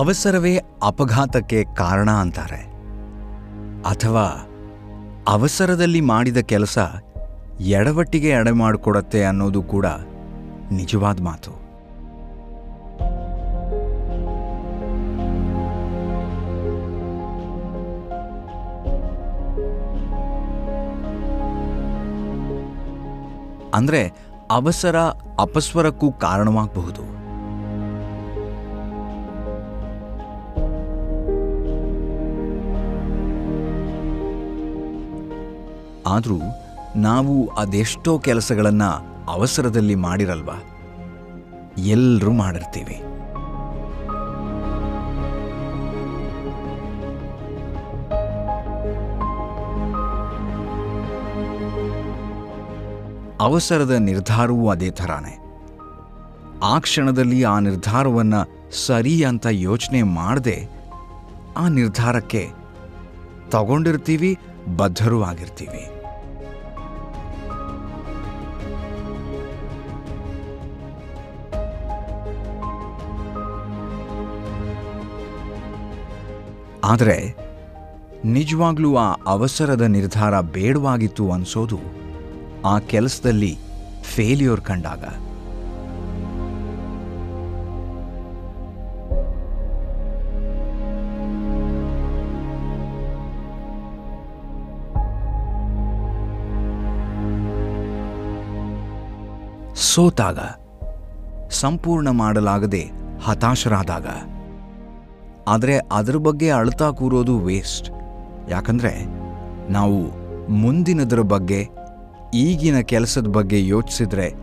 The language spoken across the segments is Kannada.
ಅವಸರವೇ ಅಪಘಾತಕ್ಕೆ ಕಾರಣ ಅಂತಾರೆ. ಅಥವಾ ಅವಸರದಲ್ಲಿ ಮಾಡಿದ ಕೆಲಸ ಎಡವಟ್ಟಿಗೆ ಎಡೆ ಮಾಡಿಕೊಡತ್ತೆ ಅನ್ನೋದು ಕೂಡ ನಿಜವಾದ ಮಾತು. ಅಂದರೆ ಅವಸರ ಅಪಸ್ವರಕ್ಕೂ ಕಾರಣವಾಗಬಹುದು. ಆದರೂ ನಾವು ಅದೆಷ್ಟೋ ಕೆಲಸಗಳನ್ನು ಅವಸರದಲ್ಲಿ ಮಾಡಿರಲ್ವಾ? ಎಲ್ಲರೂ ಮಾಡಿರ್ತೀವಿ. ಅವಸರದ ನಿರ್ಧಾರವೂ ಅದೇ ಥರಾನೇ. ಆ ಕ್ಷಣದಲ್ಲಿ ಆ ನಿರ್ಧಾರವನ್ನ ಸರಿ ಅಂತ ಯೋಚನೆ ಮಾಡದೆ ಆ ನಿರ್ಧಾರಕ್ಕೆ ತಗೊಂಡಿರ್ತೀವಿ ಬದ್ಧರೂ ಆಗಿರ್ತೀವಿ. ಆದರೆ ನಿಜವಾಗ್ಲೂ ಆ ಅವಸರದ ನಿರ್ಧಾರ ಬೇಡವಾಗಿತ್ತು ಅನ್ಸೋದು ಆ ಕೆಲಸದಲ್ಲಿ ಫೇಲ್ಯೂರ್ ಕಂಡಾಗ. ಸೋತಾಗ, ಸಂಪೂರ್ಣ ಮಾಡಲಾಗದೆ ಹತಾಶರಾದಾಗ. ಆದರೆ ಅದರ ಬಗ್ಗೆ ಅಳ್ತಾ ಕೂರೋದು ವೇಸ್ಟ್ ಯಾಕಂದರೆ ನಾವು ಮುಂದಿನದರ ಬಗ್ಗೆ, ಈಗಿನ ಕೆಲಸದ ಬಗ್ಗೆ ಯೋಚಿಸಿದ್ರೆ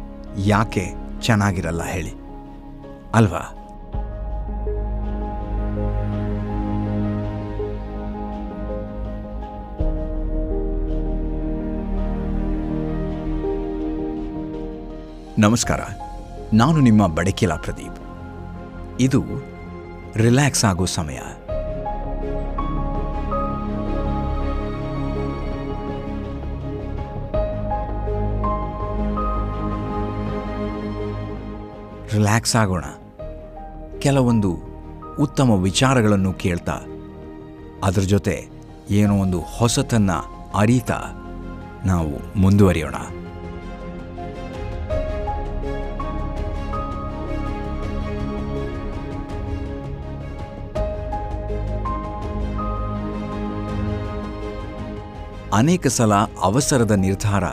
ಯಾಕೆ ಚೆನ್ನಾಗಿರಲ್ಲ ಹೇಳಿ. ಅಲ್ವಾ? ನಮಸ್ಕಾರ. ನಾನು ನಿಮ್ಮ ಬಡಕಿಲ ಪ್ರದೀಪ್. ಇದು ರಿಲ್ಯಾಕ್ಸ್ ಆಗೋ ಸಮಯ. ರಿಲ್ಯಾಕ್ಸ್ ಆಗೋಣ. ಕೆಲವೊಂದು ಉತ್ತಮ ವಿಚಾರಗಳನ್ನು ಕೇಳ್ತಾ, ಅದರ ಜೊತೆ ಏನೋ ಒಂದು ಹೊಸತನ್ನು ಅರಿತಾ ನಾವು ಮುಂದುವರಿಯೋಣ. ಅನೇಕ ಸಲ ಅವಸರದ ನಿರ್ಧಾರ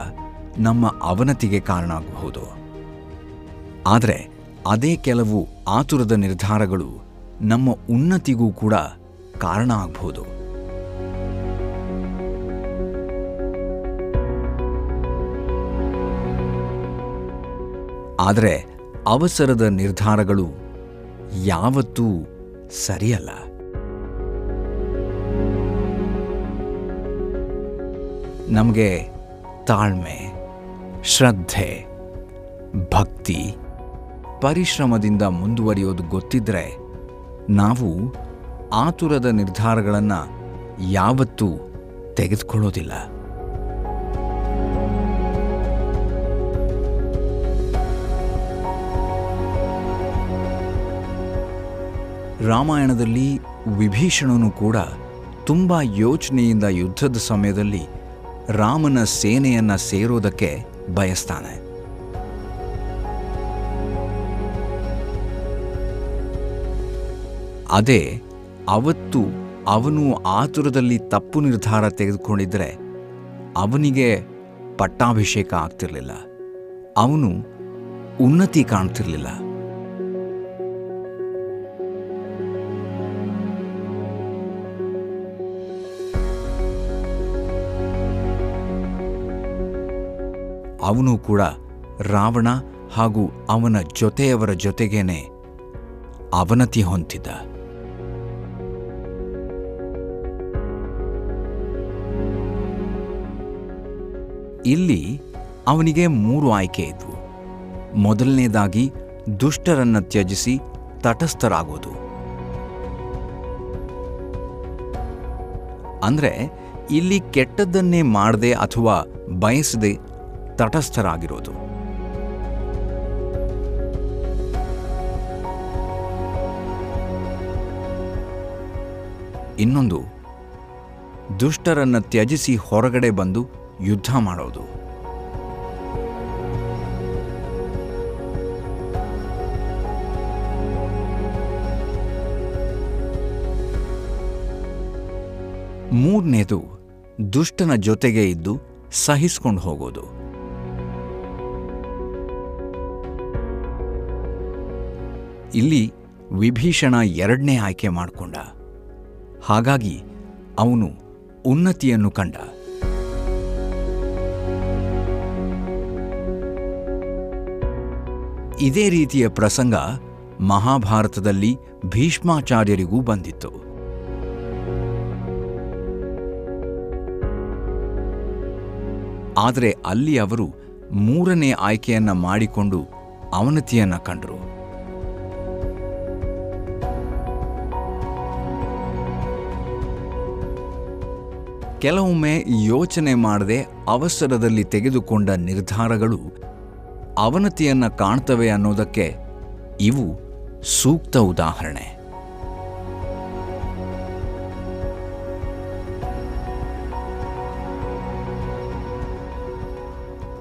ನಮ್ಮ ಅವನತಿಗೆ ಕಾರಣ ಆಗಬಹುದು ಆದರೆ ಅದೇ ಕೆಲವು ಆತುರದ ನಿರ್ಧಾರಗಳು ನಮ್ಮ ಉನ್ನತಿಗೂ ಕೂಡ ಕಾರಣ ಆಗಬಹುದು. ಆದರೆ ಅವಸರದ ನಿರ್ಧಾರಗಳು ಯಾವತ್ತೂ ಸರಿಯಲ್ಲ. ನಮಗೆ ತಾಳ್ಮೆ, ಶ್ರದ್ಧೆ, ಭಕ್ತಿ, ಪರಿಶ್ರಮದಿಂದ ಮುಂದುವರಿಯೋದು ಗೊತ್ತಿದ್ರೆ ನಾವು ಆತುರದ ನಿರ್ಧಾರಗಳನ್ನು ಯಾವತ್ತೂ ತೆಗೆದುಕೊಳ್ಳೋದಿಲ್ಲ. ರಾಮಾಯಣದಲ್ಲಿ ವಿಭೀಷಣನು ಕೂಡ ತುಂಬ ಯೋಚನೆಯಿಂದ ಯುದ್ಧದ ಸಮಯದಲ್ಲಿ ರಾಮನ ಸೇನೆಯನ್ನ ಸೇರೋದಕ್ಕೆ ಬಯಸ್ತಾನೆ. ಅದೇ, ಅವತ್ತು ಅವನು ಆತುರದಲ್ಲಿ ತಪ್ಪು ನಿರ್ಧಾರ ತೆಗೆದುಕೊಂಡಿದ್ರೆ ಅವನಿಗೆ ಪಟ್ಟಾಭಿಷೇಕ ಆಗ್ತಿರಲಿಲ್ಲ. ಅವನು ಉನ್ನತಿ ಕಾಣ್ತಿರ್ಲಿಲ್ಲ. ಅವನು ಕೂಡ ರಾವಣ ಹಾಗೂ ಅವನ ಜೊತೆಯವರ ಜೊತೆಗೇನೆ ಅವನತಿ ಹೊಂದಿದ್ದ ಇಲ್ಲಿ ಅವನಿಗೆ ಮೂರು ಆಯ್ಕೆ ಇದ್ವು. ಮೊದಲನೇದಾಗಿ ದುಷ್ಟರನ್ನು ತ್ಯಜಿಸಿ ತಟಸ್ಥರಾಗೋದು. ಅಂದ್ರೆ ಇಲ್ಲಿ ಕೆಟ್ಟದ್ದನ್ನೇ ಮಾಡದೆ ಅಥವಾ ಬಯಸದೆ ತಟಸ್ಥರಾಗಿರೋದು. ಇನ್ನೊಂದು ದುಷ್ಟರನ್ನು ತ್ಯಜಿಸಿ ಹೊರಗಡೆ ಬಂದು ಯುದ್ಧ ಮಾಡೋದು. ಮೂರನೇದು ದುಷ್ಟನ ಜೊತೆಗೆ ಇದ್ದು ಸಹಿಸ್ಕೊಂಡು ಹೋಗೋದು. ಇಲ್ಲಿ ವಿಭೀಷಣ ಎರಡನೇ ಆಯ್ಕೆ ಮಾಡಿಕೊಂಡ. ಹಾಗಾಗಿ ಅವನು ಉನ್ನತಿಯನ್ನು ಕಂಡ. ಇದೇ ರೀತಿಯ ಪ್ರಸಂಗ ಮಹಾಭಾರತದಲ್ಲಿ ಭೀಷ್ಮಾಚಾರ್ಯರಿಗೂ ಬಂದಿತ್ತು. ಆದರೆ ಅಲ್ಲಿ ಅವರು ಮೂರನೇ ಆಯ್ಕೆಯನ್ನ ಮಾಡಿಕೊಂಡು ಅವನತಿಯನ್ನ ಕಂಡರು. ಕೆಲವೊಮ್ಮೆ ಯೋಚನೆ ಮಾಡದೆ ಅವಸರದಲ್ಲಿ ತೆಗೆದುಕೊಂಡ ನಿರ್ಧಾರಗಳು ಅವನತಿಯನ್ನು ಕಾಣ್ತವೆ ಅನ್ನೋದಕ್ಕೆ ಇವು ಸೂಕ್ತ ಉದಾಹರಣೆ.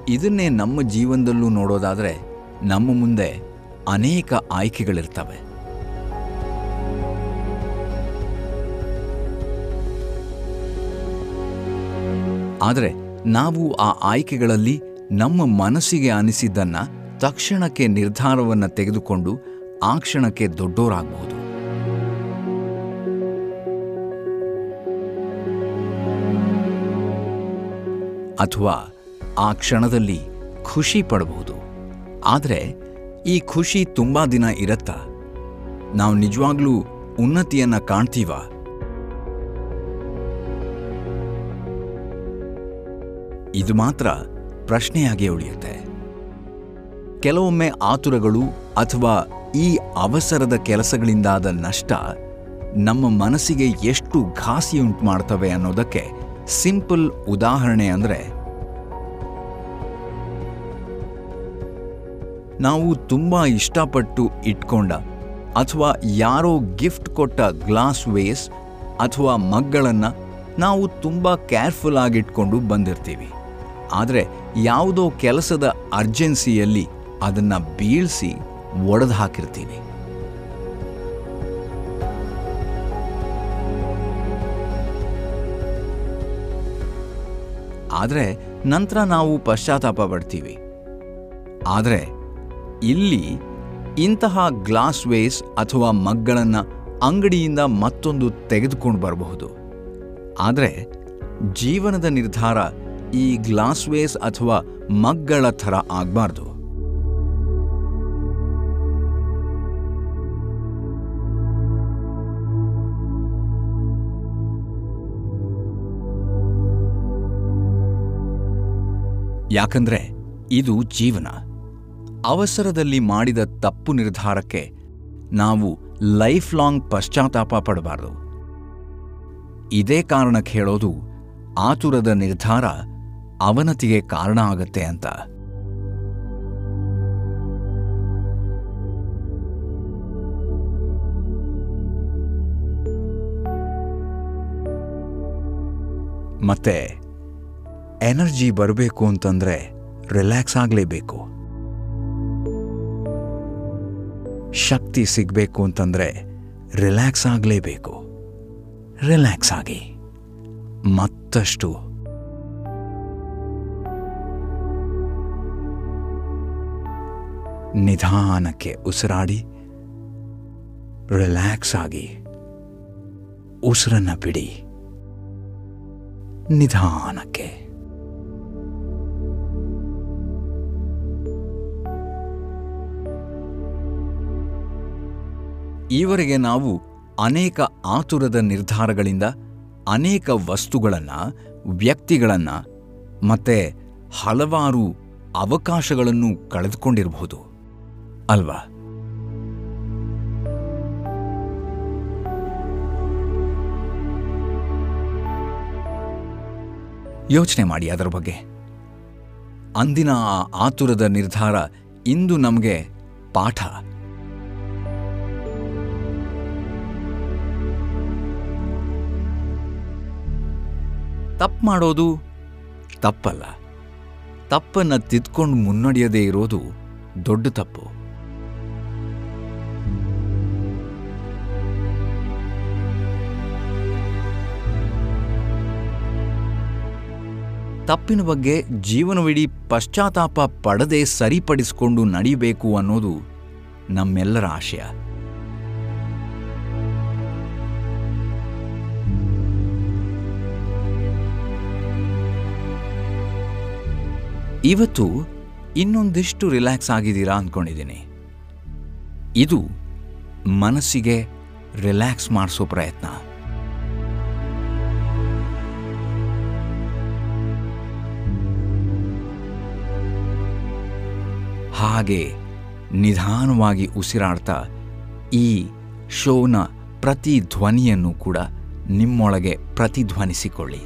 ಇದನ್ನೇ ನಮ್ಮ ಜೀವನದಲ್ಲೂ ನೋಡೋದಾದರೆ ನಮ್ಮ ಮುಂದೆ ಅನೇಕ ಆಯ್ಕೆಗಳಿರ್ತವೆ. ಆದರೆ ನಾವು ಆ ಆಯ್ಕೆಗಳಲ್ಲಿ ನಮ್ಮ ಮನಸ್ಸಿಗೆ ಅನಿಸಿದ್ದನ್ನು ತಕ್ಷಣಕ್ಕೆ ನಿರ್ಧಾರವನ್ನು ತೆಗೆದುಕೊಂಡು ಆ ಕ್ಷಣಕ್ಕೆ ದೊಡ್ಡೋರಾಗಬಹುದು. ಅಥವಾ ಆ ಕ್ಷಣದಲ್ಲಿ ಖುಷಿ ಪಡಬಹುದು. ಆದರೆ ಈ ಖುಷಿ ತುಂಬಾ ದಿನ ಇರತ್ತಾ? ನಾವು ನಿಜವಾಗ್ಲೂ ಉನ್ನತಿಯನ್ನು ಕಾಣ್ತೀವಾ? ಇದು ಮಾತ್ರ ಪ್ರಶ್ನೆಯಾಗಿ ಉಳಿಯುತ್ತೆ. ಕೆಲವೊಮ್ಮೆ ಆತುರಗಳು ಅಥವಾ ಈ ಅವಸರದ ಕೆಲಸಗಳಿಂದಾದ ನಷ್ಟ ನಮ್ಮ ಮನಸ್ಸಿಗೆ ಎಷ್ಟು ಘಾಸಿಯುಂಟು ಮಾಡ್ತವೆ ಅನ್ನೋದಕ್ಕೆ ಸಿಂಪಲ್ ಉದಾಹರಣೆ ಅಂದರೆ, ನಾವು ತುಂಬ ಇಷ್ಟಪಟ್ಟು ಇಟ್ಕೊಂಡ ಅಥವಾ ಯಾರೋ ಗಿಫ್ಟ್ ಕೊಟ್ಟ ಗ್ಲಾಸ್ ವೇಸ್ ಅಥವಾ ಮಗ್ಗಳನ್ನು ನಾವು ತುಂಬ ಕೇರ್ಫುಲ್ ಆಗಿಟ್ಕೊಂಡು ಬಂದಿರ್ತೀವಿ. ಆದರೆ ಯಾವುದೋ ಕೆಲಸದ ಅರ್ಜೆನ್ಸಿಯಲ್ಲಿ ಅದನ್ನು ಬೀಳಿಸಿ ಒಡೆದು ಹಾಕಿರ್ತೀನಿ. ಆದರೆ ನಂತರ ನಾವು ಪಶ್ಚಾತ್ತಾಪ ಪಡ್ತೀವಿ. ಆದರೆ ಇಲ್ಲಿ ಇಂತಹ ಗ್ಲಾಸ್ ವೇಸ್ ಅಥವಾ ಮಗ್ಗಳನ್ನು ಅಂಗಡಿಯಿಂದ ಮತ್ತೊಂದು ತೆಗೆದುಕೊಂಡು ಬರಬಹುದು. ಆದರೆ ಜೀವನದ ನಿರ್ಧಾರ ಈ ಗ್ಲಾಸ್ ವೇಸ್ ಅಥವಾ ಮಗ್ಗಳ ಥರ ಆಗಬಾರ್ದು. ಯಾಕಂದ್ರೆ ಇದು ಜೀವನ. ಅವಸರದಲ್ಲಿ ಮಾಡಿದ ತಪ್ಪು ನಿರ್ಧಾರಕ್ಕೆ ನಾವು ಲೈಫ್ ಲಾಂಗ್ ಪಶ್ಚಾತ್ತಾಪ ಪಡಬಾರದು. ಇದೇ ಕಾರಣಕ್ಕೆ ಹೇಳೋದು ಆತುರದ ನಿರ್ಧಾರ ಅವನತಿಗೆ ಕಾರಣ ಆಗತ್ತೆ ಅಂತ. ಮತ್ತೆ, ಎನರ್ಜಿ ಬರಬೇಕು ಅಂತಂದ್ರೆ ರಿಲ್ಯಾಕ್ಸ್ ಆಗಲೇಬೇಕು. ಶಕ್ತಿ ಸಿಗಬೇಕು ಅಂತಂದ್ರೆ ರಿಲ್ಯಾಕ್ಸ್ ಆಗಲೇಬೇಕು. ರಿಲ್ಯಾಕ್ಸ್ ಆಗಿ. ಮತ್ತಷ್ಟು ನಿಧಾನಕ್ಕೆ ಉಸಿರಾಡಿ, ರಿಲ್ಯಾಕ್ಸ್ ಆಗಿ ಉಸಿರನ್ನ ಬಿಡಿ. ನಿಧಾನಕ್ಕೆ. ಈವರೆಗೆ ನಾವು ಅನೇಕ ಆತುರದ ನಿರ್ಧಾರಗಳಿಂದ ಅನೇಕ ವಸ್ತುಗಳನ್ನು, ವ್ಯಕ್ತಿಗಳನ್ನು ಮತ್ತೆ ಹಲವಾರು ಅವಕಾಶಗಳನ್ನು ಕಳೆದುಕೊಂಡಿರಬಹುದು. ಅಲ್ವಾ? ಯೋಚನೆ ಮಾಡಿ ಅದರ ಬಗ್ಗೆ. ಅಂದಿನ ಆ ಆತುರದ ನಿರ್ಧಾರ ಇಂದು ನಮಗೆ ಪಾಠ. ತಪ್ಪು ಮಾಡೋದು ತಪ್ಪಲ್ಲ. ತಪ್ಪನ್ನು ತಿದ್ಕೊಂಡು ಮುನ್ನಡೆಯದೇ ಇರೋದು ದೊಡ್ಡ ತಪ್ಪು. ತಪ್ಪಿನ ಬಗ್ಗೆ ಜೀವನವಿಡೀ ಪಶ್ಚಾತ್ತಾಪ ಪಡದೆ ಸರಿಪಡಿಸಿಕೊಂಡು ನಡಿಬೇಕು ಅನ್ನೋದು ನಮ್ಮೆಲ್ಲರ ಆಶಯ. ಇವತ್ತು ಇನ್ನೊಂದಿಷ್ಟು ರಿಲ್ಯಾಕ್ಸ್ ಆಗಿದ್ದೀರಾ ಅಂದ್ಕೊಂಡಿದ್ದೀನಿ ಇದು ಮನಸ್ಸಿಗೆ ರಿಲ್ಯಾಕ್ಸ್ ಮಾಡಿಸೋ ಪ್ರಯತ್ನ. ಹಾಗೆ ನಿಧಾನವಾಗಿ ಉಸಿರಾಡ್ತಾ ಈ ಶೋನ ಪ್ರತಿ ಧ್ವನಿಯನ್ನು ಕೂಡ ನಿಮ್ಮೊಳಗೆ ಪ್ರತಿಧ್ವನಿಸಿಕೊಳ್ಳಿ.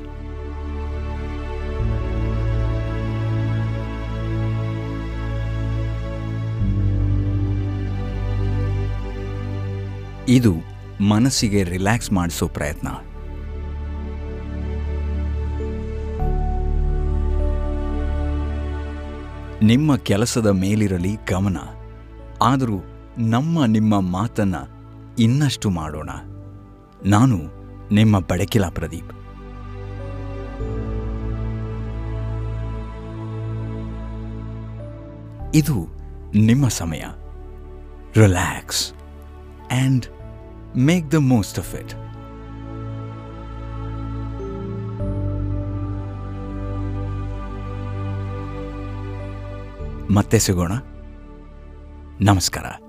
ಇದು ಮನಸ್ಸಿಗೆ ರಿಲ್ಯಾಕ್ಸ್ ಮಾಡಿಸೋ ಪ್ರಯತ್ನ. ನಿಮ್ಮ ಕೆಲಸದ ಮೇಲಿರಲಿ ಗಮನ. ಆದರೂ ನಮ್ಮ ನಿಮ್ಮ ಮಾತನ್ನ ಇನ್ನಷ್ಟು ಮಾಡೋಣ. ನಾನು ನಿಮ್ಮ ಬಡಕಿಲ ಪ್ರದೀಪ್. ಇದು ನಿಮ್ಮ ಸಮಯ. Relax and make the most of it ಮತ್ತೆ ಸಿಗೋಣ. ನಮಸ್ಕಾರ.